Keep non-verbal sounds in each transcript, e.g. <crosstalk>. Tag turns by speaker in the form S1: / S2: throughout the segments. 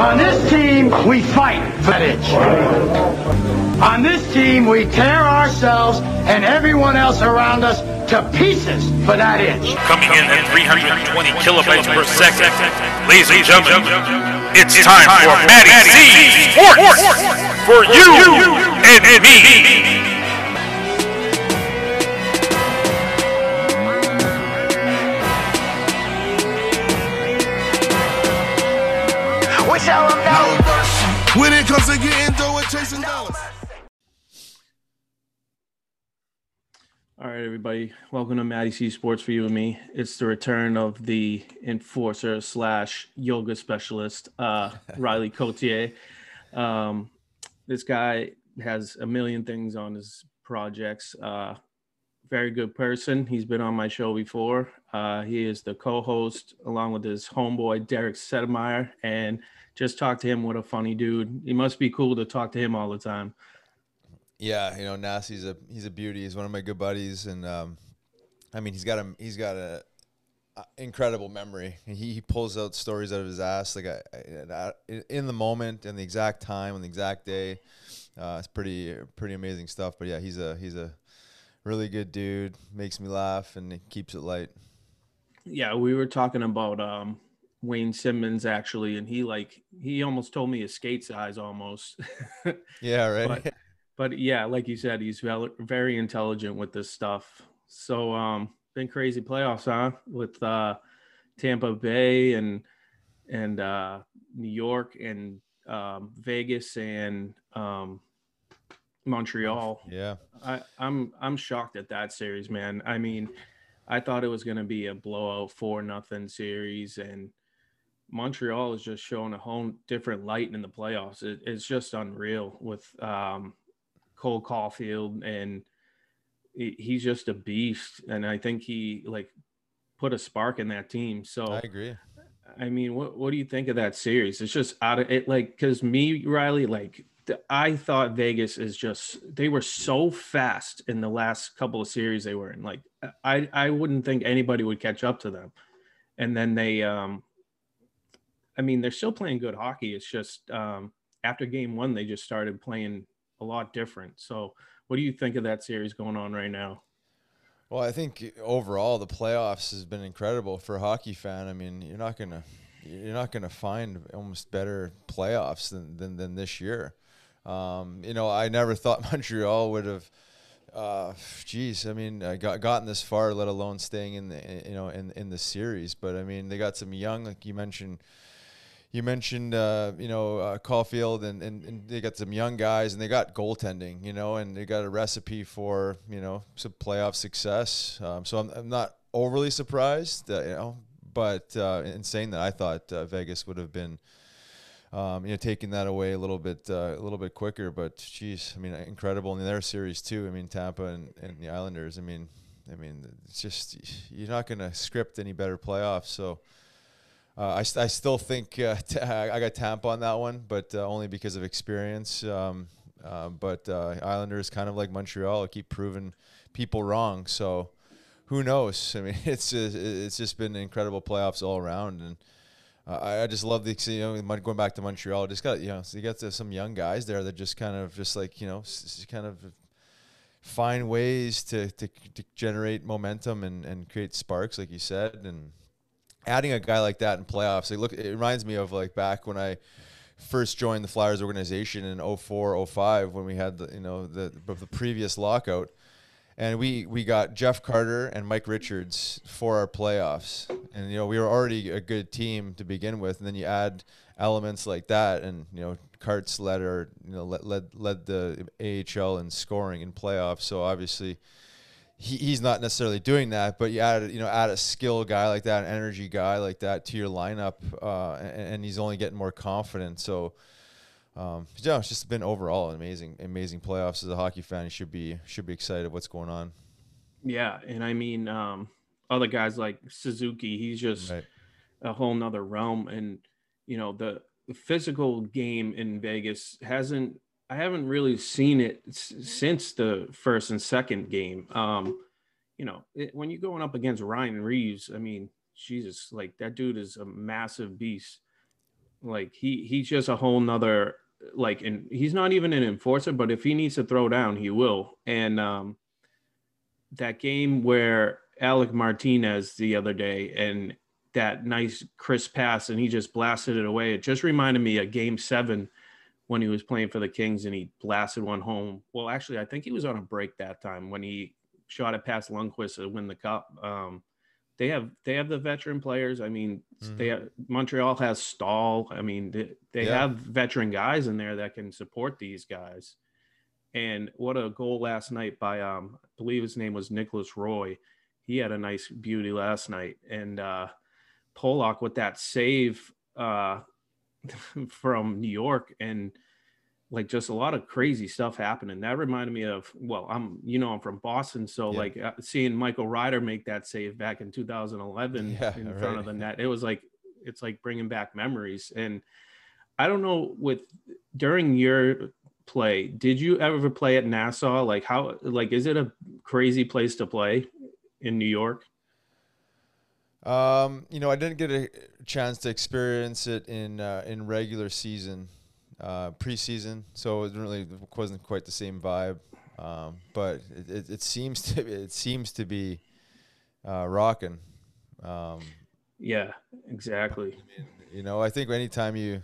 S1: On this team, we fight for that itch. On this team, we tear ourselves and everyone else around us to pieces for that itch.
S2: Coming in at 320 kilobytes per second. Ladies and gentlemen, it's time for Matty C Sports for you and me.
S1: Tell them no.
S3: When it comes to getting dough and chasing dollars.
S4: All right, everybody. Welcome to Maddie C Sports for you and me. It's the return of the enforcer slash yoga specialist, uh, <laughs> Riley Cote. Um, this guy has a million things on his projects. Uh, very good person. He's been on my show before. Uh, he is the co-host along with his homeboy Derek Sedemeyer, and just talk to him. What a funny dude! He must be cool to talk to him all the time.
S5: Yeah, you know, Nasty's a he's a beauty. He's one of my good buddies, and um, I mean, he's got a he's got a, a incredible memory. He, he pulls out stories out of his ass like I, I, in the moment and the exact time and the exact day. Uh, it's pretty pretty amazing stuff. But yeah, he's a he's a really good dude. Makes me laugh and keeps it light.
S4: Yeah, we were talking about um Wayne Simmonds actually, and he like he almost told me his skate size almost. <laughs>
S5: Yeah, right.
S4: but, but yeah, like you said, he's vel- very intelligent with this stuff. So um been crazy playoffs, huh? With uh Tampa Bay and and uh New York and um Vegas and um Montreal.
S5: yeah,
S4: I, I'm I'm shocked at that series, man. I mean, I thought it was going to be a blowout four nothing series, and Montreal is just showing a whole different light in the playoffs. It, it's just unreal with um, Cole Caufield, and he- he's just a beast. And I think he like put a spark in that team. So
S5: I agree.
S4: I mean, what what do you think of that series? It's just out of it, like because me, Riley, like th- I thought Vegas is just they were so fast in the last couple of series they were in. Like I I wouldn't think anybody would catch up to them, and then they um, I mean they're still playing good hockey. It's just um after game one they just started playing a lot different. So what do you think of that series going on right now?
S5: Well, I think overall the playoffs has been incredible for a hockey fan. I mean, you're not gonna you're not gonna find almost better playoffs than than, than this year. Um, you know, I never <laughs> thought Montreal would have. Uh, geez, I mean, I got gotten this far, let alone staying in the you know in in the series. But I mean, they got some young, like you mentioned. You mentioned, uh, you know, uh, Caufield, and, and, and they got some young guys, and they got goaltending, you know, and they got a recipe for, you know, some playoff success. Um, so I'm, I'm not overly surprised, uh, you know, but uh, in saying that, I thought uh, Vegas would have been, um, you know, taking that away a little bit, uh, a little bit quicker. But geez, I mean, incredible in their series too. I mean, Tampa and, and the Islanders. I mean, I mean, it's just you're not to script any better playoffs. So. Uh, I, I still think uh, <laughs> t- I got Tampa on that one, but uh, only because of experience. Um, but Islanders, kind of like Montreal, keep proving people wrong. So who knows? I mean, <laughs> it's just, it's just been incredible playoffs all around, and uh, I, just love the you know going back to Montreal. Just got you know you got some young guys there that just kind of just like you know kind of find ways to, to, to generate momentum and, and create sparks, like you said, and adding a guy like that in playoffs, like look, it reminds me of like back when I first joined the Flyers organization in 04, 05 when we had the you know the the previous lockout, and we we got Jeff Carter and Mike Richards for our playoffs, and you know we were already a good team to begin with, and then you add elements like that, and you know Carts led our you know led led, led the AHL in scoring in playoffs, so obviously he, he's not necessarily doing that, but you add you know add a skill guy like that, an energy guy like that to your lineup, uh, and, and he's only getting more confident. So, um, yeah, it's just been overall an amazing, amazing playoffs. As a hockey fan, you should be should be excited what's going on.
S4: Yeah, and I mean, um, other guys like Suzuki, he's just
S5: Right.
S4: a whole nother realm. And you know, the, the physical game in Vegas hasn't. I haven't really seen it s- since the first and second game. Um, you know, it, when you're going up against Ryan Reaves, I mean, Jesus, like that dude is a massive beast. Like he he's just a whole nother like and he's not even an enforcer, but if he needs to throw down, he will. And um that game where Alec Martinez the other day and that nice crisp pass and he just blasted it away. It just reminded me of game seven when he was playing for the Kings and he blasted one home. Well, actually, I think he was on a break that time when he shot it past Lundqvist to win the cup. Um, they have they have the veteran players. I mean, mm-hmm. they have, Montreal has Staal. I mean, they, they yeah. have veteran guys in there that can support these guys. And what a goal last night by um, I believe his name was Nicolas Roy. He had a nice beauty last night, and uh, Pollock with that save uh, <laughs> from New York and like just a lot of crazy stuff happening. That reminded me of well, I'm you know I'm from Boston, so yeah. like uh, seeing Michael Ryder make that save back in 2011 yeah, in right. front of the net. It was like it's like bringing back memories. And I don't know with during your play, did you ever play at Nassau? Like how like is it a crazy place to play in New York?
S5: Um, you know, I didn't get a chance to experience it in uh, in regular season, uh, preseason, so it really wasn't quite the same vibe. Um, but it, it, it, seems <laughs> to it seems to be uh, rocking. Um,
S4: yeah, exactly.
S5: You know, I think anytime you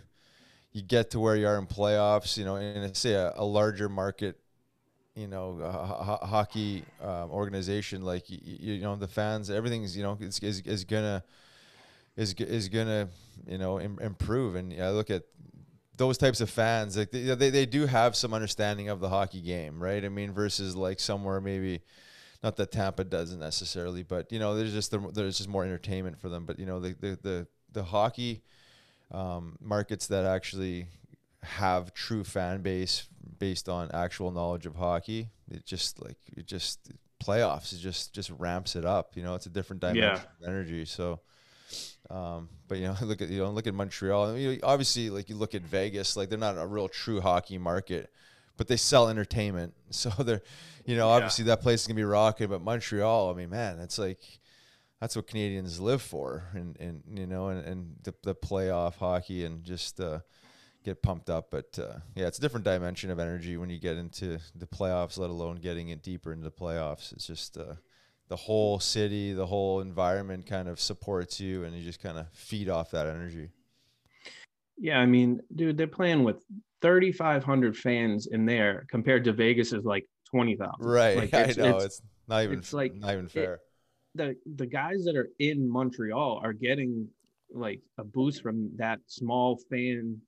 S5: you get to where you are in playoffs, you know, in say a, a larger market you know ho- hockey um, organization like you, you know the fans everything's you know is, is, is gonna is is gonna you know Im- improve. And I look at those types of fans like they, they, they do have some understanding of the hockey game right? I mean versus like somewhere maybe not that Tampa doesn't necessarily but you know there's just the, there's just more entertainment for them. But you know the the the, the hockey um, markets that actually have true fan base based on actual knowledge of hockey. It just like it just playoffs. It just just ramps it up. You know, it's a different dimension yeah. of energy. So, um, but you know, <laughs> look at you know look at Montreal. I mean, obviously, like you look at Vegas, like they're not a real true hockey market, but they sell entertainment. <laughs> So they're, you know, obviously yeah. that place is gonna be rocking. But Montreal, I mean, man, it's like that's what Canadians live for, and and you know, and, and the, the playoff hockey and just. Uh, get pumped up. But uh, yeah, it's a different dimension of energy when you get into the playoffs, let alone getting it deeper into the playoffs. It's just uh, the whole city, the whole environment kind of supports you, and you just kind of feed off that energy.
S4: Yeah, I mean, dude, they're playing with 3,500 fans in there compared to Vegas is like 20,000.
S5: Right. Like <laughs> I know. It's, it's, not even, it's like, not even fair. It,
S4: the, the guys that are in Montreal are getting like a boost from that small fan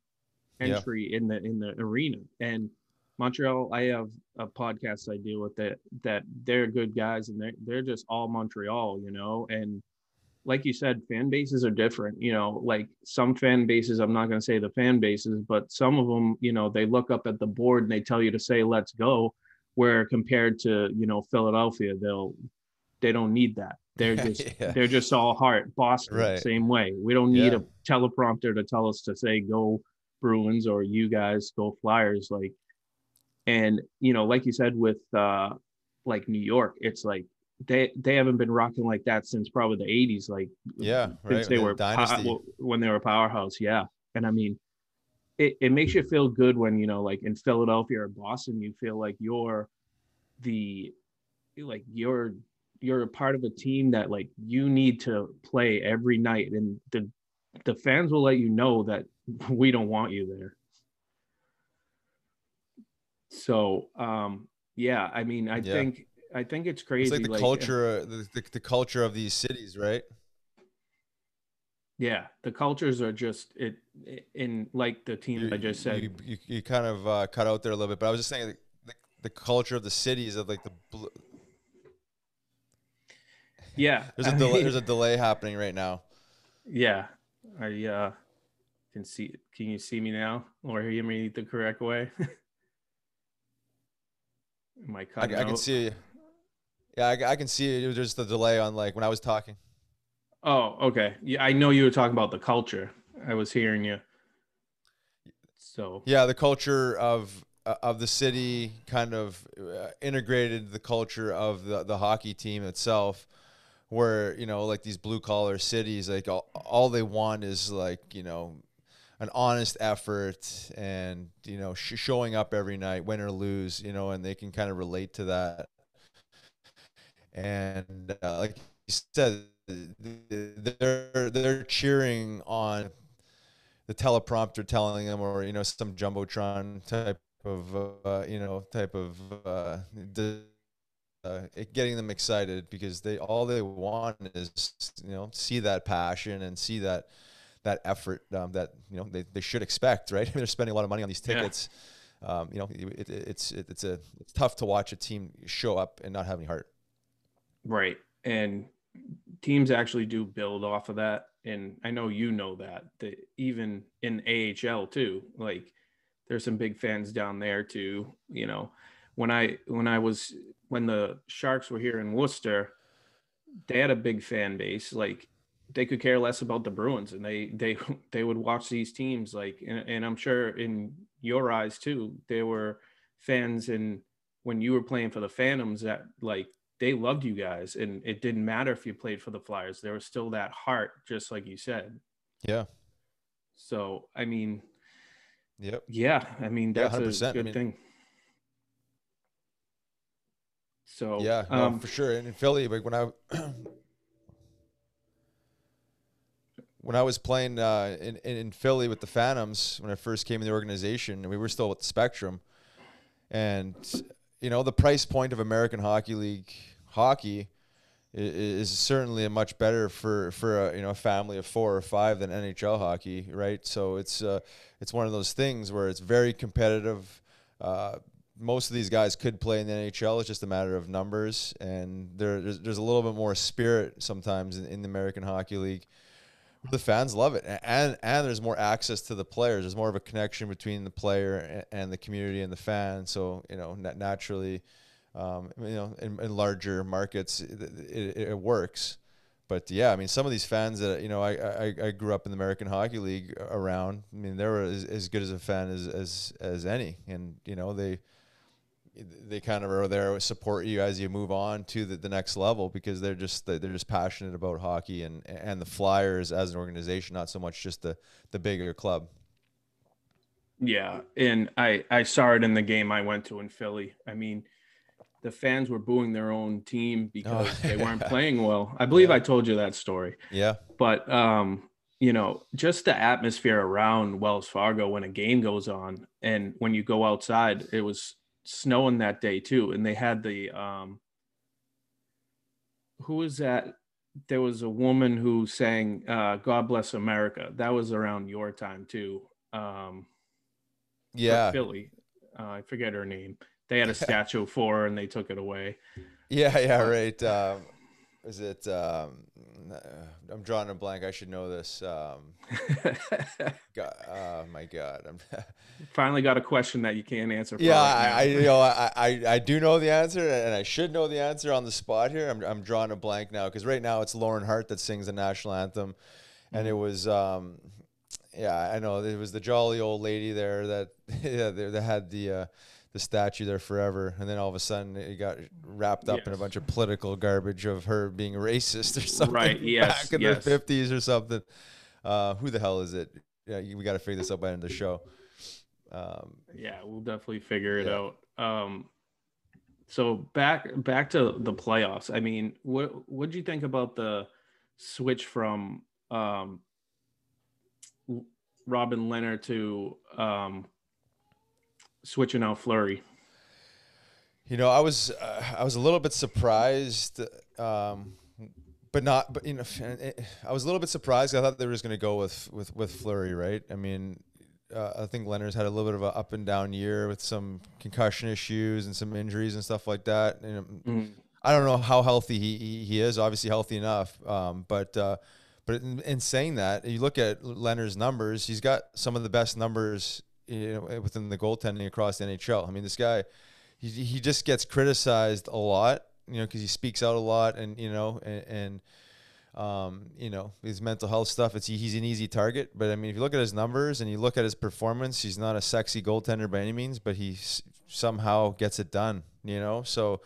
S4: entry yeah. in the in the arena. And Montreal, I have a podcast I deal with that that they're good guys and they're they're just all Montreal, you know. And like you said, fan bases are different. You know, like some fan bases, I'm not going to say the fan bases, but some of them, you know, they look up at the board and they tell you to say "Let's go," where compared to you know Philadelphia, they'll they don't need that. They're <laughs> just yeah. they're just all heart. Boston, right. same way. We don't need yeah. a teleprompter to tell us to say go Bruins or you guys go Flyers like and you know like you said with uh like New York it's like they they haven't been rocking like that since probably the 80s like
S5: yeah since
S4: right. they were po- when they were powerhouse yeah and I mean it, it makes you feel good when you know like in Philadelphia or Boston you feel like you're the like you're you're a part of a team that like you need to play every night and the the fans will let you know that we don't want you there. So, um, yeah, I mean, I yeah. think I think it's crazy.
S5: It's like the like, culture, the, the, the culture of these cities, right?
S4: Yeah, the cultures are just it in like the team you, I just said.
S5: You, you, you kind of uh, cut out there a little bit, but I was just saying the, the, the culture of the cities of like the.
S4: Yeah, <laughs>
S5: there's a delay, there's a delay happening right now.
S4: Yeah, I uh, can see. Can you see me now, or hear me the correct way? <laughs> Am I
S5: I, can see you. Yeah, I, I can see it. It just the delay on like when I was talking.
S4: Oh, okay. Yeah, I know you were talking about the culture. I was hearing you. So
S5: yeah, the culture of uh, of the city kind of uh, integrated the culture of the the hockey team itself where you know like these blue collar cities like all, all they want is like you know an honest effort and you know sh- showing up every night, win or lose, you know, and they can kind of relate to that. And uh, like you said, they're they're cheering on the teleprompter telling them, or you know, some jumbotron type of uh, you know type of uh, uh, getting them excited because they all they want is you know see that passion and see that that effort um, that you know they, they should expect right? <laughs> I mean, they're spending a lot of money on these tickets. Yeah. um, you know it, it, it's it, it's a it's tough to watch a team show up and not have any heart.
S4: Right. And teams actually do build off of that. And I know you know that that even in AHL too like there's some big fans down there too you know. When I when I was when the Sharks were here in Worcester they had a big fan base. Like they could care less about the Bruins and they they <laughs> they would watch these teams like and, and I'm sure in your eyes too there were fans and when you were playing for the Phantoms that like they loved you guys and it didn't matter if you played for the Flyers there was still that heart just like you said.
S5: Yeah.
S4: So I mean
S5: yep.
S4: yeah I mean that's yeah, a good I mean, thing. So
S5: yeah no, um, for sure. And in Philly like when I <clears throat> when I was playing uh, in, in Philly with the Phantoms when I first came in the organization, we were still with the Spectrum, and you know the price point of American Hockey League hockey is, certainly much better for for a, you know a family of four or five than NHL hockey, right? So it's uh, it's one of those things where it's very competitive. Uh, most of these guys could play in the NHL. It's just a matter of numbers, and there, there's, there's a little bit more spirit sometimes in, in the American Hockey League the fans love it. And and there's more access to the players. There's more of a connection between the player and the community and the fan so you know naturally um, you know in, in larger markets it, it, it, works. But yeah i mean some of these fans that you know i i, I grew up in the american hockey league around i mean they were as, as good as a fan as as as any. And you know they they kind of are there to support you as you move on to the, the next level because they're just they're just passionate about hockey and and the Flyers as an organization, not so much just the the bigger club.
S4: Yeah, and I I saw it in the game I went to in Philly. I mean, the fans were booing their own team <laughs> because oh. they weren't playing well. I believe yeah. I told you that story.
S5: Yeah.
S4: But um, you know, just the atmosphere around Wells Fargo when a game goes on and when you go outside, it was snowing that day too, and they had the um, who was that? There was a woman who sang uh, "God Bless America." That was around your time too. Um,
S5: yeah,
S4: Philly. Uh, I forget her name. They had a <laughs> statue for her, and they took it away.
S5: Yeah, yeah, right. Um, is it? Um, I'm drawing a blank. I should know this. Um, <laughs> God, oh my God! I'm <laughs>
S4: finally got a question that you can't answer.
S5: Yeah, I, I, you know I, I I do know the answer, and I should know the answer on the spot here. I'm I'm drawing a blank now because right now it's Lauren Hart that sings the national anthem, and it mm-hmm. was um, yeah, I know it was the jolly old lady there that <laughs> yeah they had the. Uh, the statue there forever, and then all of a sudden it got wrapped up yes. in a bunch of political garbage of her being racist or <laughs> something.
S4: Right? Yes.
S5: Back in
S4: yes.
S5: the fifties or something. Uh, who the hell is it? Yeah, we got to figure this out by the end of the show.
S4: Um, yeah, we'll definitely figure it yeah. out. Um, so back back to the playoffs. I mean, what what do you think about the switch from um, Robin Lehner to um, switching out Fleury?
S5: You know, I was uh, I was a little bit surprised, um, but not. But you know, I was a little bit surprised. I thought they were just going to go with with with Fleury, right? I mean, uh, I think Lehner's had a little bit of an up and down year with some concussion issues and some injuries and stuff like that. And mm-hmm. I don't know how healthy he, he, he is. Obviously healthy enough, um, but uh, but in, in, saying that, you look at Lehner's numbers. He's got some of the best numbers you know, within the goaltending across the NHL. I mean, this guy, he, he just gets criticized a lot, you know, because he speaks out a lot, and you know, and, and um, you know, his mental health stuff. It's he's an easy target, but I mean, if you look at his numbers and you look at his performance, he's not a sexy goaltender by any means, but he somehow gets it done. You know, so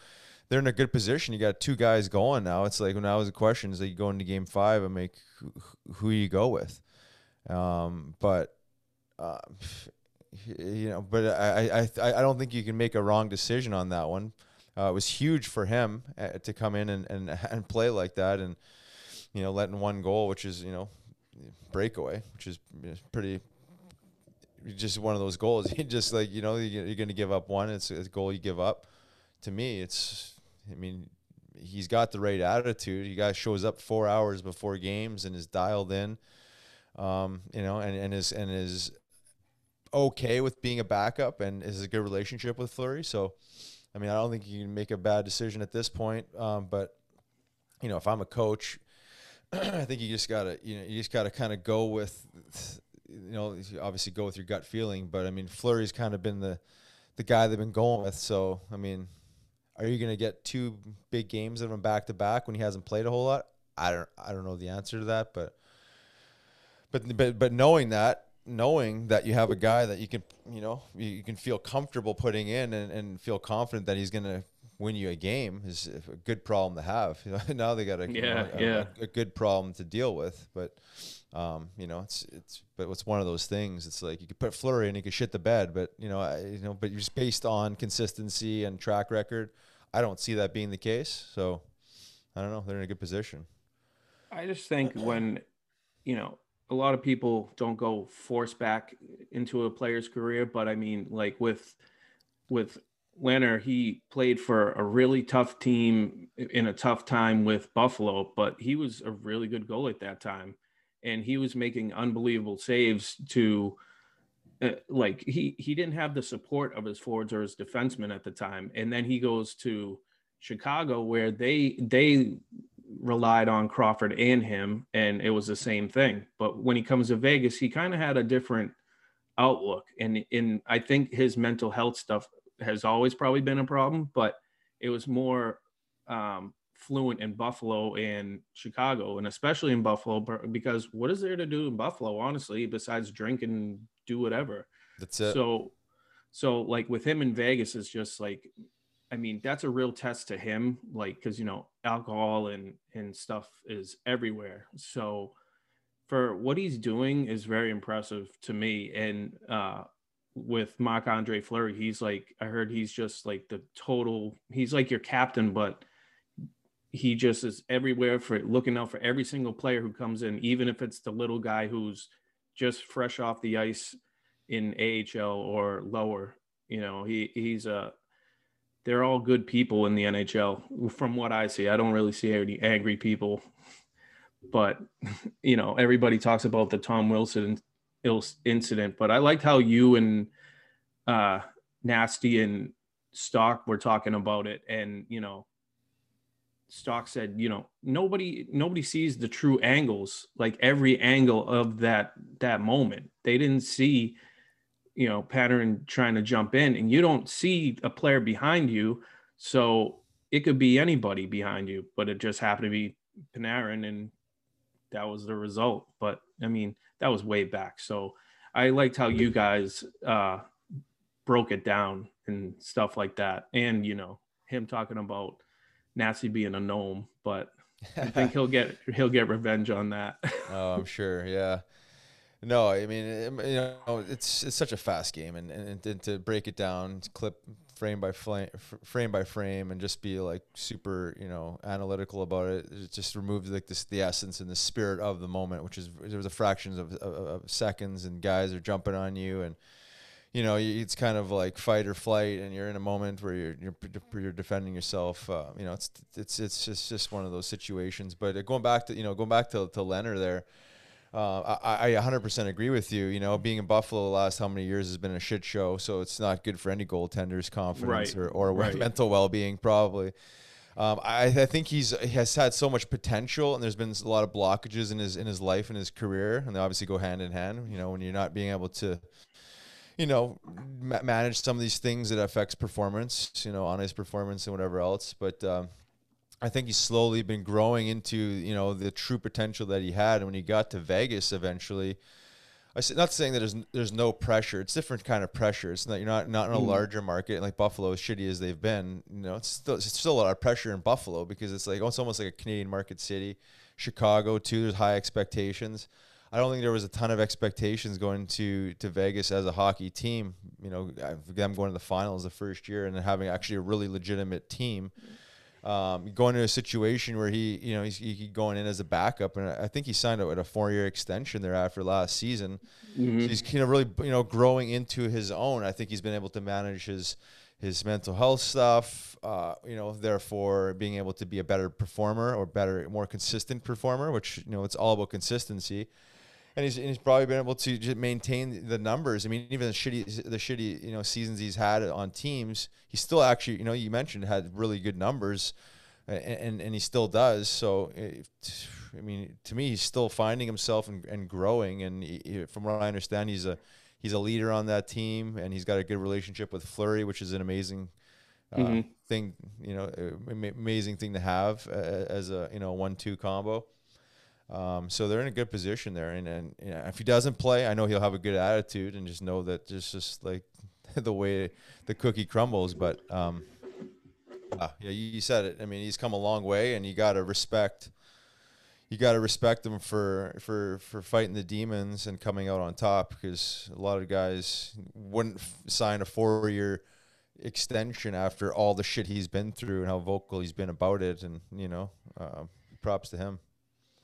S5: they're in a good position. You got two guys going now. It's like when I was a question is like you go into game five and make who, who you go with. Um, but uh, you know, but I, I I don't think you can make a wrong decision on that one. Uh, it was huge for him uh, to come in and, and <laughs> and play like that, and you know, letting one goal, which is you know, breakaway, which is pretty. Just one of those goals. <laughs> You just like you know you're going to give up one. It's a goal you give up. To me, it's. I mean, he's got the right attitude. He guy shows up four hours before games and is dialed in. Um, you know, and, and is and is okay with being a backup and is a good relationship with Fleury. So, I mean, I don't think you can make a bad decision at this point. Um, but you know, if I'm a coach, <clears throat> I think you just gotta, you know, you just gotta kind of go with, you know, obviously go with your gut feeling. But I mean, Fleury's kind of been the the guy they've been going with. So, I mean, are you gonna get two big games of him back to back when he hasn't played a whole lot? I don't, I don't know the answer to that, but. But, but but knowing that knowing that you have a guy that you can, you know, you, can feel comfortable putting in and, and feel confident that he's going to win you a game is a good problem to have. <laughs> now they got a,
S4: yeah,
S5: a,
S4: yeah.
S5: A, a, good problem to deal with, but um, you know, it's it's but it's one of those things. It's like you could put Fleury and he could shit the bed, but you know, I, you know, but just based on consistency and track record, I don't see that being the case. So I don't know. They're in a good position.
S4: I just think when you know a lot of people don't go force back into a player's career, but I mean, like with with Lehner, he played for a really tough team in a tough time with Buffalo, but he was a really good goal at that time, and he was making unbelievable saves to. Uh, like he he didn't have the support of his forwards or his defensemen at the time, and then he goes to Chicago where they they relied on Crawford and him, and it was the same thing. But when he comes to Vegas, he kind of had a different outlook, and in I think his mental health stuff has always probably been a problem, but it was more um, fluent in Buffalo and Chicago, and especially in Buffalo, because what is there to do in Buffalo, honestly, besides drink and do whatever?
S5: That's it.
S4: So, so like with him in Vegas, is just like I mean, that's a real test to him, like because you know alcohol and and stuff is everywhere. So for what he's doing is very impressive to me. And uh, with Marc Andre Fleury, he's like I heard he's just like the total. He's like your captain, but he just is everywhere for looking out for every single player who comes in, even if it's the little guy who's just fresh off the ice in AHL or lower. You know, he he's a they're all good people in the NHL from what I see. I don't really see any angry people. But, <laughs> you know, everybody talks about the Tom Wilson incident, but I liked how you and uh, Nasty and Stock were talking about it and, you know, Stock said, you know, nobody nobody sees the true angles, like every angle of that that moment. They didn't see you know, pattern trying to jump in and you don't see a player behind you. So it could be anybody behind you, but it just happened to be Panarin and that was the result. But I mean, that was way back. So I liked how you guys uh, broke it down and stuff like that. And, you know, him talking about Nasty being a gnome, but I think <laughs> he'll get he'll get revenge on that.
S5: oh, I'm sure. Yeah. No, I mean, you know, it's it's such a fast game, and, and, and to break it down, clip frame by frame, frame by frame, and just be like super, you know, analytical about it. It just removes like this the essence and the spirit of the moment, which is there was a fractions of, of, of seconds, and guys are jumping on you, and you know, it's kind of like fight or flight, and you're in a moment where you're you're, you're defending yourself. Uh, you know, it's it's it's just just one of those situations. But going back to you know going back to to Lehner there uh, I, I 100% agree with you. You know, being in Buffalo the last how many years has been a shit show, so it's not good for any goaltender's confidence
S4: right.
S5: or, or <laughs>
S4: right.
S5: mental well being, probably. Um, I, I, think he's he has had so much potential, and there's been a lot of blockages in his in his life and his career, and they obviously go hand in hand. You know, when you're not being able to, you know, ma- manage some of these things that affects performance, you know, on his performance and whatever else. But um, I think he's slowly been growing into you know the true potential that he had, and when he got to Vegas eventually. I am not saying that there's there's no pressure. It's different kind of pressure. It's not you're not not in a mm. larger market like Buffalo, as shitty as they've been. You know, it's still it's still a lot of pressure in Buffalo because it's like oh, it's almost like a Canadian market city. Chicago too. There's high expectations. I don't think there was a ton of expectations going to to Vegas as a hockey team. You know, them going to the finals the first year and then having actually a really legitimate team. Um, going to a situation where he, you know, he's he going in as a backup, and I think he signed it with a four-year extension there after last season.
S4: Mm-hmm.
S5: So he's you know really you know growing into his own. I think he's been able to manage his his mental health stuff. Uh, you know, therefore being able to be a better performer or better, more consistent performer, which you know it's all about consistency and he's, and he's probably been able to just maintain the numbers. I mean, even the shitty the shitty you know seasons he's had on teams, he still actually you know you mentioned had really good numbers, and and, and he still does. So, it, I mean, to me, he's still finding himself and, and growing. And he, from what I understand, he's a he's a leader on that team, and he's got a good relationship with Fleury, which is an amazing. Uh,
S4: Mhm.
S5: Thing you know, amazing thing to have uh, as a you know one-two combo. Um, so they're in a good position there, and and you know, if he doesn't play, I know he'll have a good attitude, and just know that just just like <laughs> the way the cookie crumbles. But um, uh, yeah, you, you said it. I mean, he's come a long way, and you got to respect. You got to respect him for for for fighting the demons and coming out on top because a lot of guys wouldn't f- sign a four year extension after all the shit he's been through and how vocal he's been about it, and you know, uh, props to him.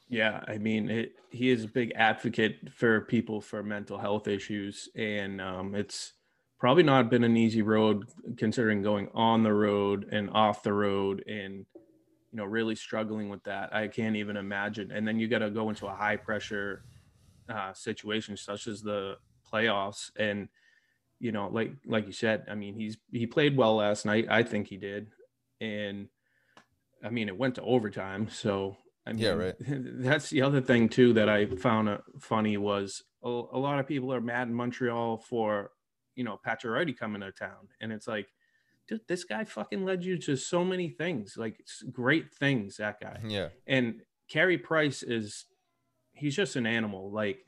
S4: Yeah, I mean, it, he is a big advocate for people for mental health issues, and um, it's probably not been an easy road considering going on the road and off the road, and you know, really struggling with that. I can't even imagine. And then you got to go into a high pressure uh, situation such as the playoffs, and you know, like like you said, I mean, he's he played well last night. I think he did, and I mean, it went to overtime, so. I mean,
S5: Yeah, right. <laughs>
S4: That's the other thing too that I found uh, funny was a, a lot of people are mad in Montreal for you know Pacioretty coming to town, and it's like, dude, this guy fucking led you to so many things, like great things. That guy,
S5: Yeah.
S4: and Carey Price is he's just an animal. Like,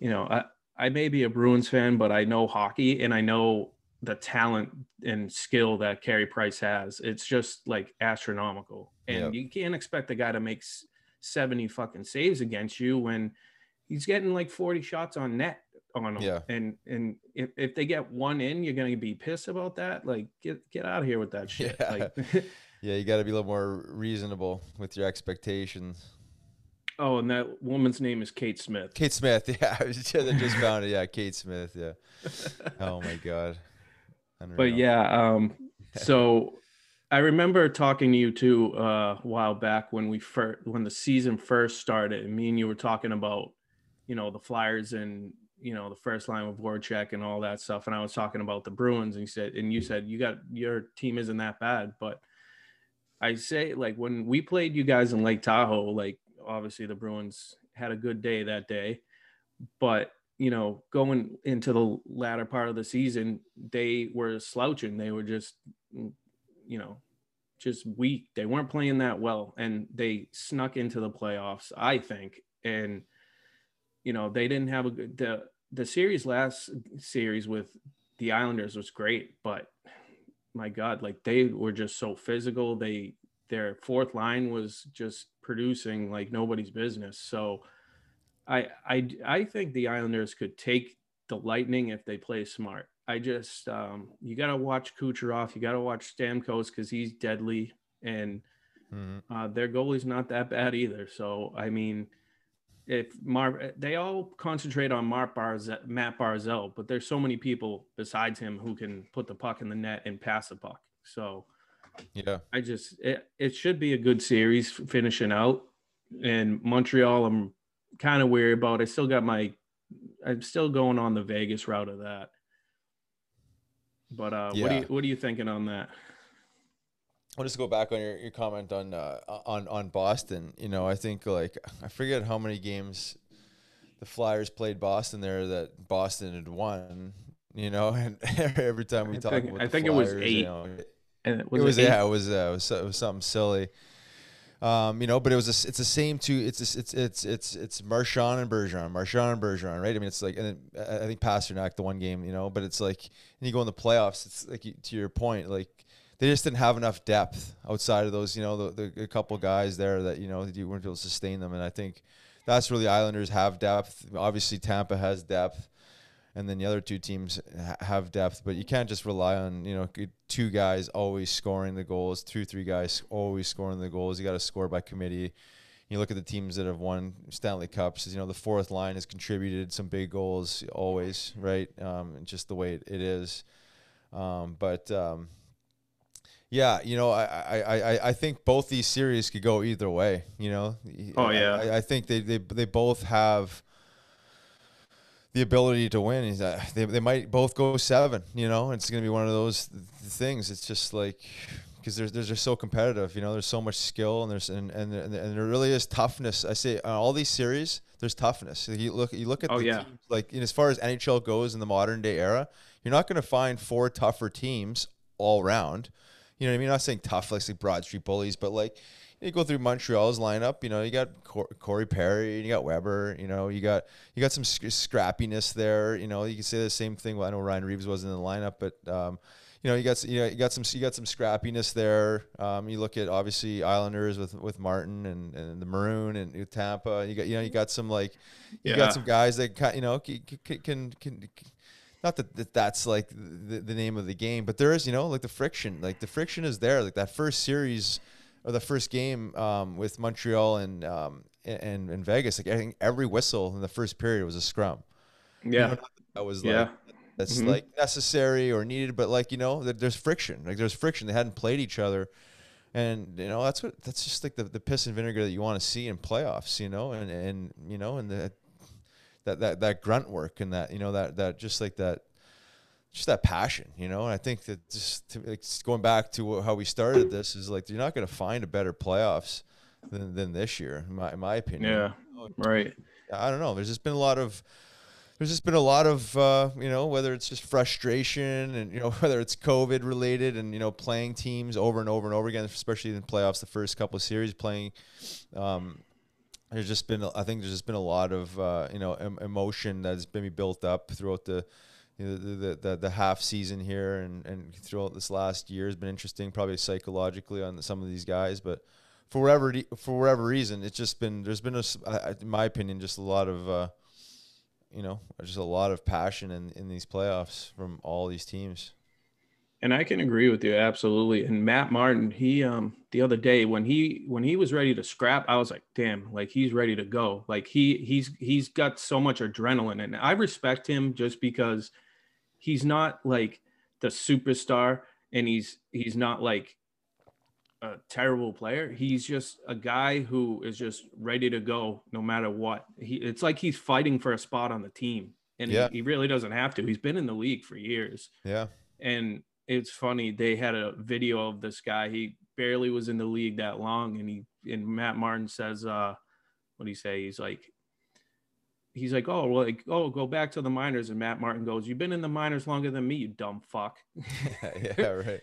S4: you know, I I may be a Bruins fan, but I know hockey and I know the talent and skill that Carey Price has. It's just like astronomical. And
S5: Yep.
S4: you can't expect the guy to make 70 fucking saves against you when he's getting like 40 shots on net on him.
S5: Yeah.
S4: And and if, if they get one in, you're gonna be pissed about that. Like get get out of here with that shit.
S5: Yeah.
S4: Like <laughs> <laughs>
S5: Yeah, you got to be a little more reasonable with your expectations.
S4: oh, and that woman's name is Kate Smith.
S5: Kate Smith, <laughs> yeah, I was just, just found it. Yeah, Kate Smith, yeah. Oh my god.
S4: but yeah um so i remember talking to you too uh, a while back when we first when the season first started and me and you were talking about you know the flyers and you know the first line with Voracek and all that stuff and i was talking about the bruins and you said and you said you got your team isn't that bad but i say like when we played you guys in lake tahoe like obviously the bruins had a good day that day but you know, going into the latter part of the season, they were slouching. They were just, you know, just weak. They weren't playing that well, and they snuck into the playoffs, I think. And you know, they didn't have a good the the series last series with the Islanders was great, but my God, like they were just so physical. They their fourth line was just producing like nobody's business. So I I I think the Islanders could take the Lightning if they play smart. I just um, you got to watch Kucherov, you got to watch Stamkos because he's deadly, and
S5: Mhm.
S4: uh, their goalie's not that bad either. So I mean, if Mar they all concentrate on Mark Barzal, Matt Barzal, but there's so many people besides him who can put the puck in the net and pass the puck. So
S5: Yeah.
S4: I just it, it should be a good series finishing out. And Montreal, I'm kind of weary about. I still got my, I'm still going on the Vegas route of that. But uh, what are you what are you thinking on that?
S5: I'll just go back on your, your comment on uh, on on Boston. You know, I think like I forget how many games the Flyers played Boston there that Boston had won. You know, <laughs> and every time we
S4: I
S5: talk
S4: think-
S5: about
S4: I think it was eight.
S5: You know,
S4: And
S5: it was
S4: eight?
S5: yeah, it was uh, it was, it was something silly. Um, you know, but it was a, it's the same two. It's it's it's it's it's Marchand and Bergeron, Marchand and Bergeron, right? I mean, it's like, and then uh, I think Pastrnak the one game, you know, but it's like, and you go in the playoffs. It's like to your point, like they just didn't have enough depth outside of those, you know, the, the couple guys there that you know you weren't able to sustain them, and I think that's where the Islanders have depth. Obviously, Tampa has depth, and then the other two teams ha- have depth. But you can't just rely on you know two guys always scoring the goals, two three guys always scoring the goals. You got to score by committee. You look at the teams that have won Stanley Cups. You know the fourth line has contributed some big goals always, right? Um, just the way it, it is. Um, but um, yeah, you know, I, I, I, I think both these series could go either way. You know,
S4: Oh, yeah.
S5: I, I think they, they they both have the ability to win. Is that They, they might both go seven. You know, it's going to be one of those th- things. It's just like because there's there's just so competitive. You know, there's so much skill and there's and and, and, and there really is toughness. I say on all these series, there's toughness. You look you look at
S4: Oh,
S5: the
S4: yeah.
S5: teams, like as far as NHL goes in the modern day era, you're not going to find four tougher teams all round. You know what I mean? I'm not saying tough like, like Broad Street Bullies, but like you go through Montreal's lineup. You know, you got Cor- Corey Perry, you got Weber. You know, you got you got some sc- scrappiness there. You know, you can say the same thing. Well, I know Ryan Reaves wasn't in the lineup, but um, you know, you got you know, you got some you got some scrappiness there. Um, you look at obviously Islanders with with Martin and, and the Maroon and Tampa. You got you know you got some like you
S4: Yeah.
S5: got some guys that ca- you know can can, can, can not that, that that's like the, the name of the game, but there is, you know, like the friction, like the friction is there. Like that first series or the first game um, with Montreal and, um, and and Vegas, like I think every whistle in the first period was a scrum. You
S4: Yeah.
S5: know, that was like
S4: Yeah.
S5: that's
S4: Mhm.
S5: like necessary or needed, but like you know, there's friction. Like there's friction. They hadn't played each other, and you know that's what that's just like the, the piss and vinegar that you want to see in playoffs. You know, and and you know, and the that that that grunt work and that you know that that just like that just that passion you know and i think that just to, like, going back to how we started this is like you're not going to find a better playoffs than, than this year in my, in my opinion
S4: Yeah. Right.
S5: I don't know. There's just been a lot of there's just been a lot of uh, you know whether it's just frustration and you know <laughs> whether it's COVID related and you know playing teams over and over and over again, especially in the playoffs. The first couple of series playing, um, there's just been I think there's just been a lot of uh, you know em- emotion that's been built up throughout the. You know, the, the, the, the half season here and, and throughout this last year has been interesting, probably psychologically on some of these guys, but for whatever for whatever reason, it's just been there's been a, in my opinion, just a lot of uh, you know, just a lot of passion in, in these playoffs from all these teams.
S4: And I can agree with you absolutely. And Matt Martin, he um the other day when he when he was ready to scrap, I was like, damn, like he's ready to go. Like he he's he's got so much adrenaline, and I respect him just because he's not like the superstar, and he's he's not like a terrible player. He's just a guy who is just ready to go no matter what. He it's like he's fighting for a spot on the team, and
S5: Yeah.
S4: he, he really doesn't have to. He's been in the league for years
S5: Yeah.
S4: and it's funny they had a video of this guy he barely was in the league that long and he and matt martin says uh what do you say he's like he's like oh well like oh go back to the minors and matt martin goes you've been in the minors longer than me you dumb fuck <laughs>
S5: yeah, right.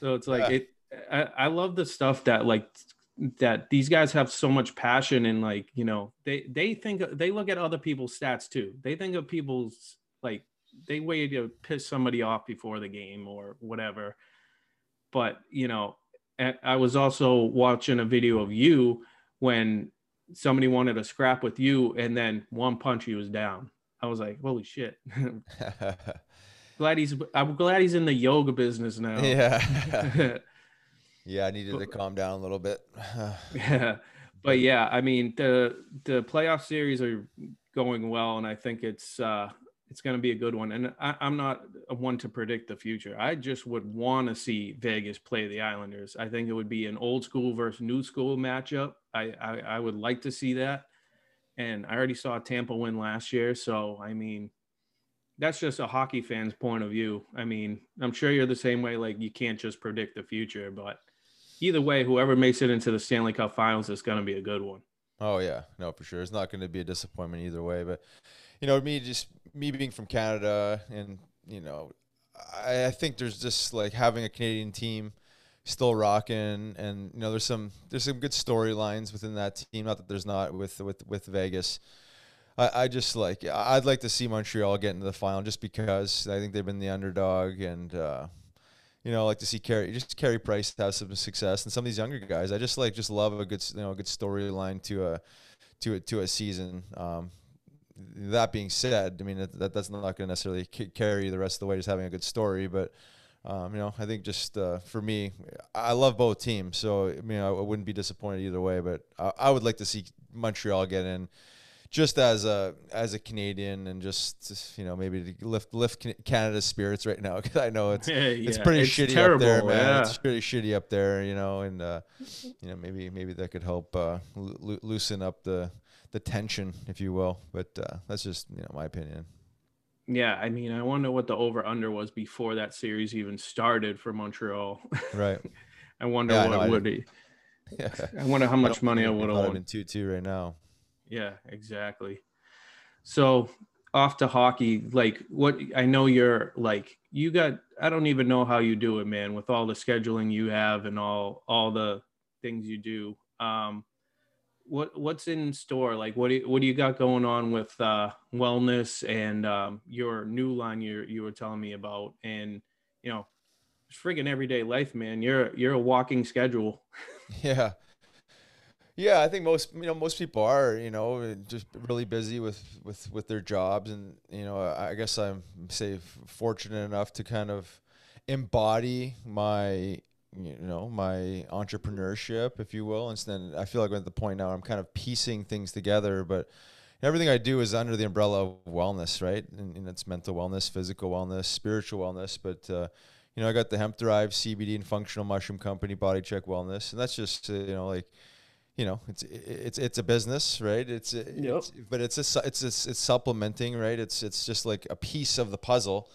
S4: so it's like
S5: Yeah.
S4: it I, I love the stuff that like that these guys have so much passion and like you know they they think they look at other people's stats too they think of people's like they wait to piss somebody off before the game or whatever but you know and i was also watching a video of you when somebody wanted to scrap with you and then one punch he was down i was like holy shit <laughs> glad he's i'm glad he's in the yoga business now
S5: yeah. <laughs> yeah, I needed to calm down a little bit. <sighs>
S4: Yeah, but yeah, I mean the the playoff series are going well, and I think it's uh it's going to be a good one. And I, I'm not one to predict the future. I just would want to see Vegas play the Islanders. I think it would be an old school versus new school matchup. I I, I would like to see that. And I already saw Tampa win last year, so I mean. That's just a hockey fan's point of view. I mean, I'm sure you're the same way. Like, you can't just predict the future, but either way, whoever makes it into the Stanley Cup Finals is going to be a good one.
S5: Oh yeah, no, for sure. It's not going to be a disappointment either way. But you know, me just me being from Canada, and you know, I, I think there's just like having a Canadian team still rocking, and you know, there's some there's some good storylines within that team. Not that there's not with with with Vegas. I, I just like I'd like to see Montreal get into the final just because I think they've been the underdog and. uh you know, I like to see Carey, just Carey Price have some success, and some of these younger guys. I just like, just love a good, you know, a good storyline to uh to a, to a season. Um, that being said, I mean that, that that's not going to necessarily carry the rest of the way. Just having a good story, but um, you know, I think just uh, for me, I love both teams, so I mean, I, I wouldn't be disappointed either way. But I, I, would like to see Montreal get in, just as a as a Canadian, and just you know maybe to lift lift Canada's spirits right now <laughs> because I know it's <laughs> yeah, it's pretty it's shitty terrible, up there, man. Yeah. It's pretty shitty up there, you know, and uh, you know maybe maybe that could help uh, lo- loosen up the the tension, if you will. But uh, that's just you know my opinion.
S4: Yeah, I mean, I wonder what the over under was before that series even started for Montreal. <laughs>
S5: Right.
S4: I wonder yeah, what I would be. <laughs> Yeah. I wonder how much money I would have won.
S5: in two two right now.
S4: Yeah, exactly. So off to hockey, like what I know you're like you got I don't even know how you do it, man, with all the scheduling you have and all all the things you do. Um what what's in store? Like what do you, what do you got going on with uh, wellness and um, your new line you you were telling me about, and you know, friggin' everyday life, man. You're you're a walking schedule. <laughs>
S5: yeah. Yeah, I think most you know most people are you know just really busy with with with their jobs, and you know I guess I'm say fortunate enough to kind of embody my you know my entrepreneurship if you will. And then i feel like i'm at the point now i'm kind of piecing things together but everything i do is under the umbrella of wellness right? And, and it's mental wellness physical wellness spiritual wellness. But uh, you know i got the hemp derived cbd and functional mushroom company body check wellness. And that's just uh, you know like you know it's it's it's a business right? It's, yep. it's but it's a, it's a, it's supplementing right? It's it's just like a piece of the puzzle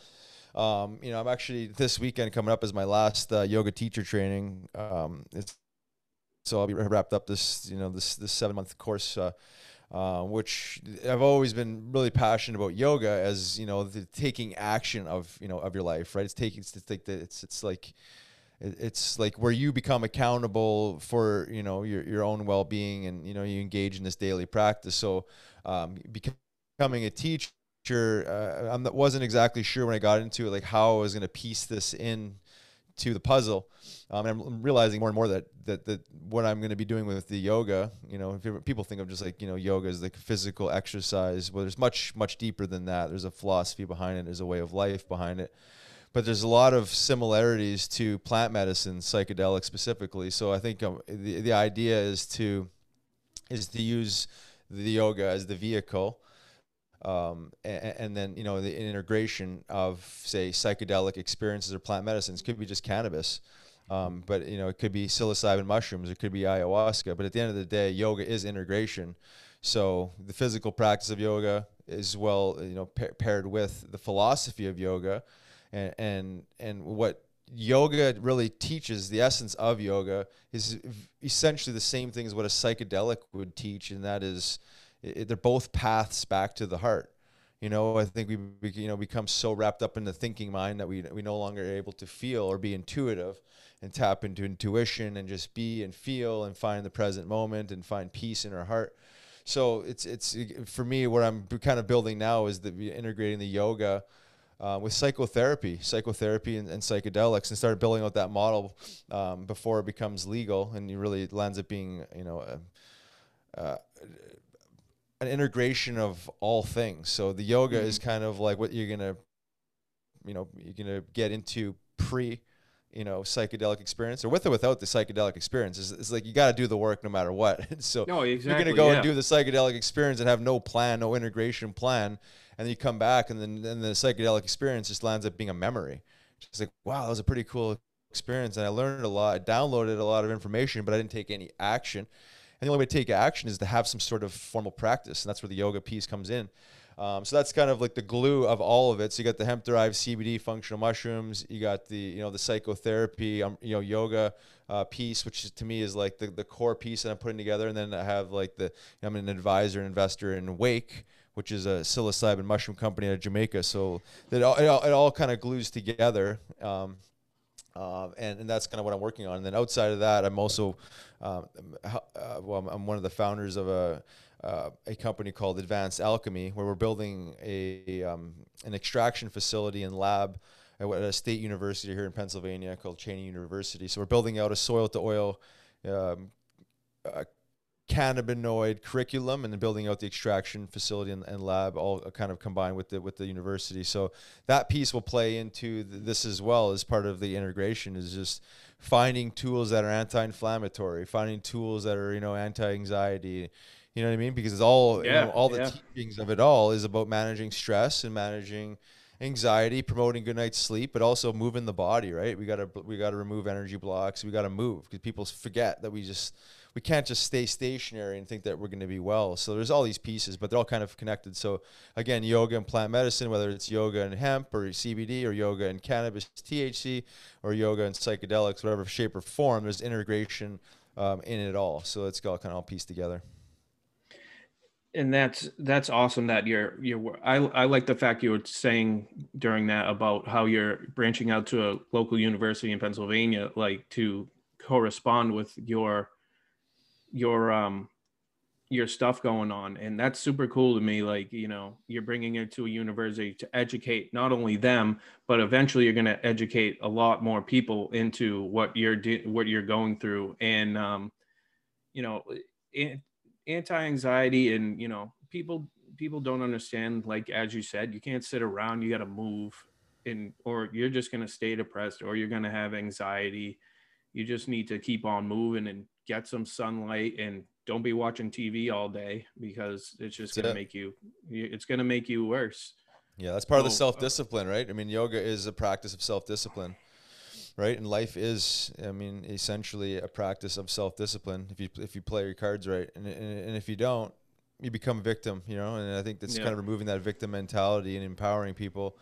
S5: um, you know, I'm actually this weekend coming up as my last uh, yoga teacher training. Um, so I'll be wrapped up this, you know, this this seven month course, uh, uh, which I've always been really passionate about yoga as you know the taking action of you know of your life, right? It's taking it's like the, it's it's like it's like where you become accountable for you know your your own well being and you know you engage in this daily practice. So um, becoming a teacher sure. Uh, I wasn't exactly sure when I got into it, like how I was going to piece this in to the puzzle. Um, and I'm realizing more and more that, that, that what I'm going to be doing with the yoga, you know, people think of just like, you know, yoga is like physical exercise. Well, there's much, much deeper than that. There's a philosophy behind it. There's a way of life behind it. But there's a lot of similarities to plant medicine, psychedelic specifically. So I think um, the, the idea is to, is to use the yoga as the vehicle um, and, and, then you know the integration of say psychedelic experiences or plant medicines. Could be just cannabis um, but you know it could be psilocybin mushrooms. It could be ayahuasca. But at the end of the day yoga is integration. So the physical practice of yoga is well you know pa- paired with the philosophy of yoga. And and and what yoga really teaches the essence of yoga is essentially the same thing as what a psychedelic would teach and that is it, they're both paths back to the heart. You know, I think we, you know become so wrapped up in the thinking mind that we we no longer are able to feel or be intuitive and tap into intuition and just be and feel and find the present moment and find peace in our heart. So it's it's for me what I'm kind of building now is that integrating the yoga uh, with psychotherapy, psychotherapy and, and, psychedelics, and start building out that model um, before it becomes legal, and it really lands up being you know. Uh, an integration of all things. So the yoga mm-hmm. is kind of like what you're gonna, you know, you're gonna get into pre, you know, psychedelic experience or with or without the psychedelic experience. It's, it's like you got to do the work no matter what. <laughs> so
S4: no, exactly,
S5: you're gonna go yeah. and do the psychedelic experience and have no plan, no integration plan, and then you come back and then then the psychedelic experience just lands up being a memory. It's like wow, that was a pretty cool experience, and I learned a lot. I downloaded a lot of information, but I didn't take any action. The only way to take action is to have some sort of formal practice. And that's where the yoga piece comes in. Um, so that's kind of like the glue of all of it. So you got the hemp derived CBD functional mushrooms. You got the you know the psychotherapy, um, you know yoga uh, piece, which is, to me is like the, the core piece that I'm putting together. And then I have like the I'm an advisor and investor in Wake, which is a psilocybin mushroom company out of Jamaica. So that all, it all, it all kind of glues together. Um, um, and, and that's kind of what I'm working on. And then outside of that, I'm also, um, uh, well, I'm one of the founders of a, uh, a company called Advanced Alchemy, where we're building a um, an extraction facility and lab at a state university here in Pennsylvania called Cheyney University. So we're building out a soil to oil um, uh, cannabinoid curriculum and then building out the extraction facility and, and, lab all uh, kind of combined with the with the university so that piece will play into this as well as part of the integration is just finding tools that are anti-inflammatory finding tools that are you know anti-anxiety you know what i mean because it's all yeah, you know, all the yeah. teachings of it all is about managing stress and managing anxiety, promoting good night's sleep, but also moving the body, right? We got to we got to remove energy blocks. We got to move because people forget that we just we can't just stay stationary and think that we're going to be well. So there's all these pieces, but they're all kind of connected. So again, yoga and plant medicine, whether it's yoga and hemp or CBD or yoga and cannabis THC or yoga and psychedelics, whatever shape or form, there's integration um, in it all. So it's all kind of all pieced together.
S4: And that's that's awesome that you're you're I, I like the fact you were saying during that about how you're branching out to a local university in Pennsylvania like to correspond with your your um your stuff going on. And that's super cool to me. Like you know you're bringing it to a university to educate not only them but eventually you're going to educate a lot more people into what you're do- what you're going through. And um you know anti-anxiety and you know people people don't understand like as you said you can't sit around you got to move and or you're just going to stay depressed or you're going to have anxiety. You just need to keep on moving and get some sunlight and don't be watching TV all day because it's just going to make you it's going to make you worse.
S5: Yeah, that's part so, of the self-discipline, uh, right? I mean, yoga is a practice of self-discipline. Right? And life is I mean, essentially a practice of self-discipline if you if you play your cards right. And and, and if you don't, you become a victim, you know? And I think that's yeah. kind of removing that victim mentality and empowering people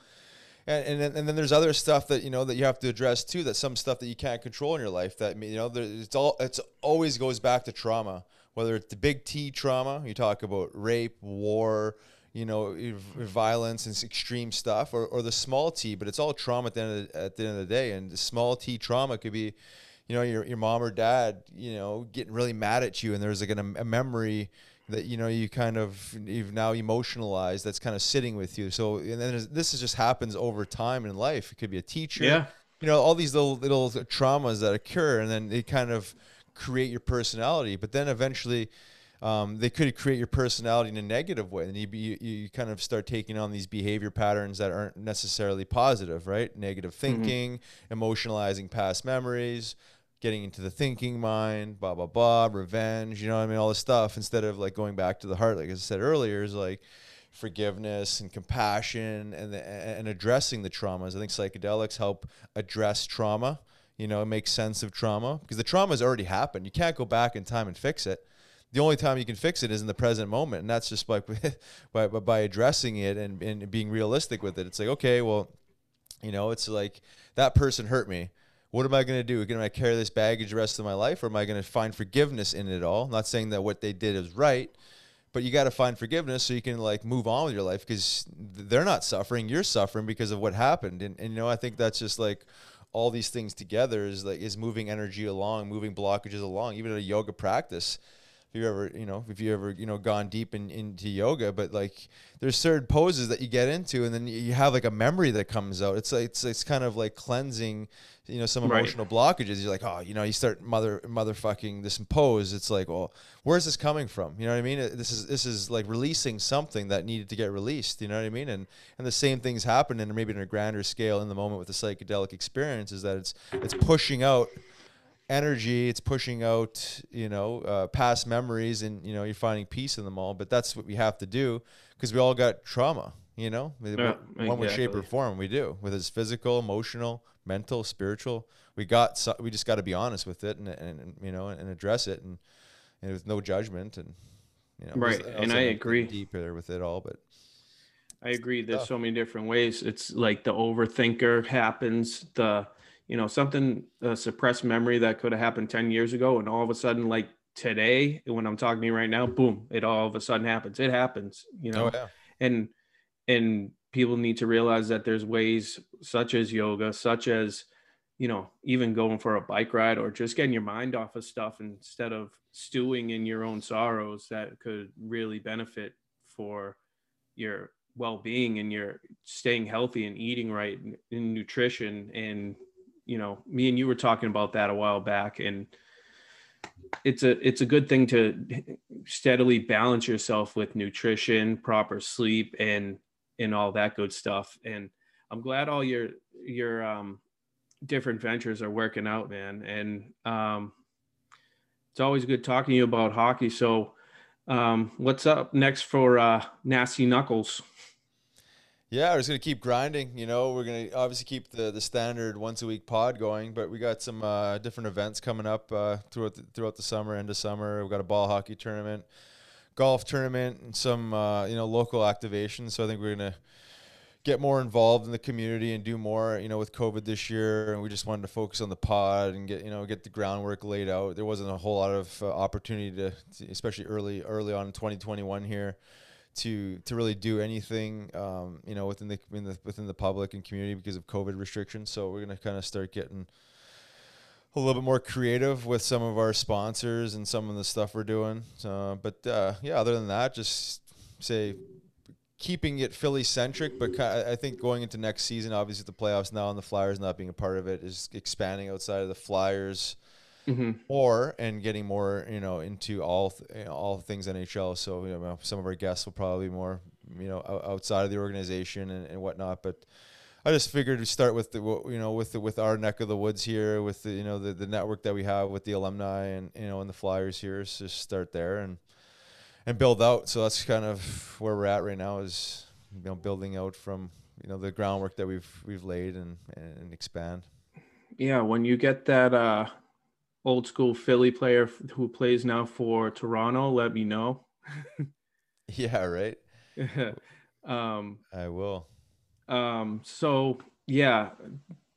S5: and, and and then there's other stuff that you know that you have to address too. That some stuff that you can't control in your life. That you know, it's all it's always goes back to trauma. Whether it's the big T trauma, you talk about rape, war, you know, violence and extreme stuff, or, or the small T, but it's all trauma at the end of the, at the end of the day. And the small T trauma could be, you know, your your mom or dad, you know, getting really mad at you, and there's like a, a memory that you know you kind of you've now emotionalized that's kind of sitting with you so and then this is just happens over time in life it could be a teacher
S4: yeah
S5: you know all these little little traumas that occur and then they kind of create your personality but then eventually um, they could create your personality in a negative way and you, you, you kind of start taking on these behavior patterns that aren't necessarily positive right negative mm-hmm. thinking mm-hmm. emotionalizing past memories getting into the thinking mind, blah blah blah, revenge, you know what I mean, all this stuff instead of like going back to the heart, like I said earlier, is like forgiveness and compassion and and addressing the traumas. I think psychedelics help address trauma. You know, make sense of trauma because the trauma has already happened. You can't go back in time and fix it. The only time you can fix it is in the present moment, and that's just like <laughs> by by, by addressing it and, and being realistic with it. It's like okay, well, you know, it's like that person hurt me what am I going to do? Am I carry this baggage the rest of my life, or am I going to find forgiveness in it all? I'm not saying that what they did is right, but you got to find forgiveness so you can like move on with your life because they're not suffering, you're suffering because of what happened, and, and you know I think that's just like all these things together is like is moving energy along, moving blockages along, even in a yoga practice if you ever you know if you ever you know gone deep in, into yoga but like there's certain poses that you get into and then you have like a memory that comes out. It's like it's, it's kind of like cleansing you know some emotional right. blockages. You're like oh you know you start mother motherfucking this pose. It's like well where's this coming from? You know what i mean? This is this is like releasing something that needed to get released. You know what i mean? And and the same things happen and maybe in a grander scale in the moment with the psychedelic experience is that it's it's pushing out energy it's pushing out you know uh, past memories and you know you're finding peace in them all but that's what we have to do because we all got trauma you know? One way shape or form we do with its physical emotional mental spiritual we got so, we just got to be honest with it and, and, and, you know and address it and, and with no judgment and you know
S4: right and i agree.
S5: deeper with it all but
S4: i agree there's so many different ways. It's like the overthinker happens the you know something a suppressed memory that could have happened 10 years ago and all of a sudden like today when i'm talking to you right now boom it all of a sudden happens it happens you know oh, yeah. and and people need to realize that there's ways such as yoga such as you know even going for a bike ride or just getting your mind off of stuff instead of stewing in your own sorrows that could really benefit for your well-being and your staying healthy and eating right in nutrition and you know, me and you were talking about that a while back, and it's a it's a good thing to steadily balance yourself with nutrition, proper sleep, and and all that good stuff. And I'm glad all your your um, different ventures are working out, man. And um, it's always good talking to you about hockey. So, um, what's up next for uh, Nasty Knuckles?
S5: Yeah, we're just gonna keep grinding. You know, we're gonna obviously keep the the standard once a week pod going, but we got some uh, different events coming up uh, throughout the, throughout the summer, end of summer. We've got a ball hockey tournament, golf tournament, and some uh, you know local activations. So I think we're gonna get more involved in the community and do more. You know, with COVID this year, and we just wanted to focus on the pod and get you know get the groundwork laid out. There wasn't a whole lot of uh, opportunity to, especially early early on in 2021 here to to really do anything um, you know within the, the within the public and community because of COVID restrictions. So we're gonna kind of start getting a little bit more creative with some of our sponsors and some of the stuff we're doing. But uh, yeah, other than that, just say keeping it Philly centric. But I think going into next season, obviously the playoffs now and the Flyers not being a part of it is expanding outside of the Flyers mm-hmm. more and getting more, you know, into all you know, all things NHL. So you know, some of our guests will probably be more, you know, outside of the organization and, and whatnot. But I just figured to start with the you know with the, with our neck of the woods here, with the you know the, the network that we have with the alumni and you know and the Flyers here. So just start there and and build out. So that's kind of where we're at right now is you know building out from you know the groundwork that we've we've laid and and expand.
S4: Yeah, when you get that uh old school Philly player who plays now for Toronto, let me know. <laughs>
S5: yeah, right. <laughs>
S4: um,
S5: I will.
S4: Um, so yeah,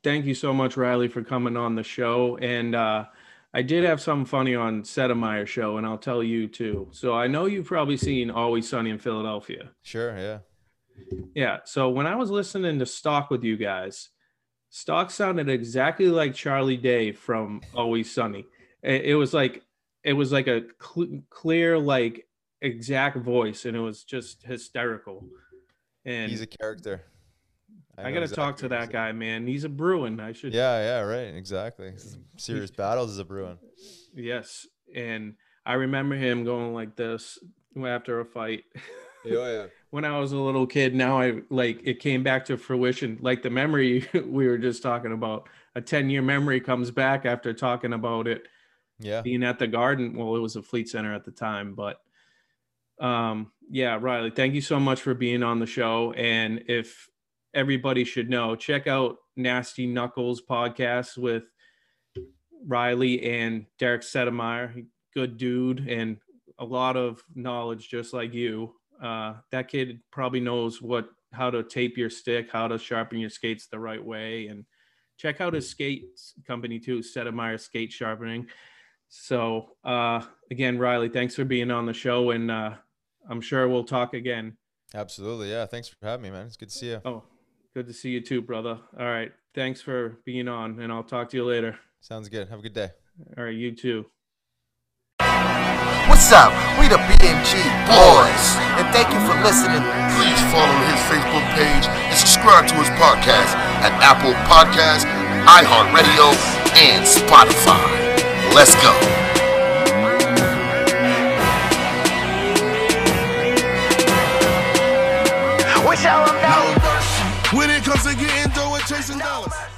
S4: thank you so much, Riley, for coming on the show. And uh, I did have something funny on Sedemeyer show, and I'll tell you too. So I know you've probably seen Always Sunny in Philadelphia.
S5: Sure, yeah.
S4: Yeah. So when I was listening to Stock with you guys, Stock sounded exactly like Charlie Day from Always Sunny. It, was like it was like a cl- clear, like exact voice, and it was just hysterical. And
S5: he's a character.
S4: I, I got to exactly talk to that guy, man. He's a Bruin. I should.
S5: Yeah, yeah, right. Exactly. <laughs> Serious battles as a Bruin.
S4: Yes, and I remember him going like this after a fight. <laughs>
S5: Oh yeah. <laughs>
S4: when I was a little kid. Now I like it came back to fruition. Like the memory <laughs> we were just talking about, a 10 year memory comes back after talking about it.
S5: Yeah.
S4: Being at the garden. Well, it was a fleet center at the time, but um, yeah, Riley, thank you so much for being on the show. And if everybody should know, check out Nasty Knuckles podcast with Riley and Derek Sedemeyer. Good dude and a lot of knowledge, just like you. Uh, that kid probably knows what how to tape your stick, how to sharpen your skates the right way, and check out his skate company too, Sedemeyer Skate Sharpening. So uh, again, Riley, thanks for being on the show, and uh, I'm sure we'll talk again.
S5: Absolutely, yeah. Thanks for having me, man. It's good to see you.
S4: Oh, good to see you too, brother. All right, thanks for being on, and I'll talk to you later.
S5: Sounds good. Have a good day.
S4: All right, you too.
S6: What's up? We the BMG Boys. And thank you for listening.
S3: Please follow his Facebook page and subscribe to his podcast at Apple Podcasts, iHeartRadio, and Spotify. Let's go.
S6: We tell them no.
S3: When it comes to getting dough and chasing dollars.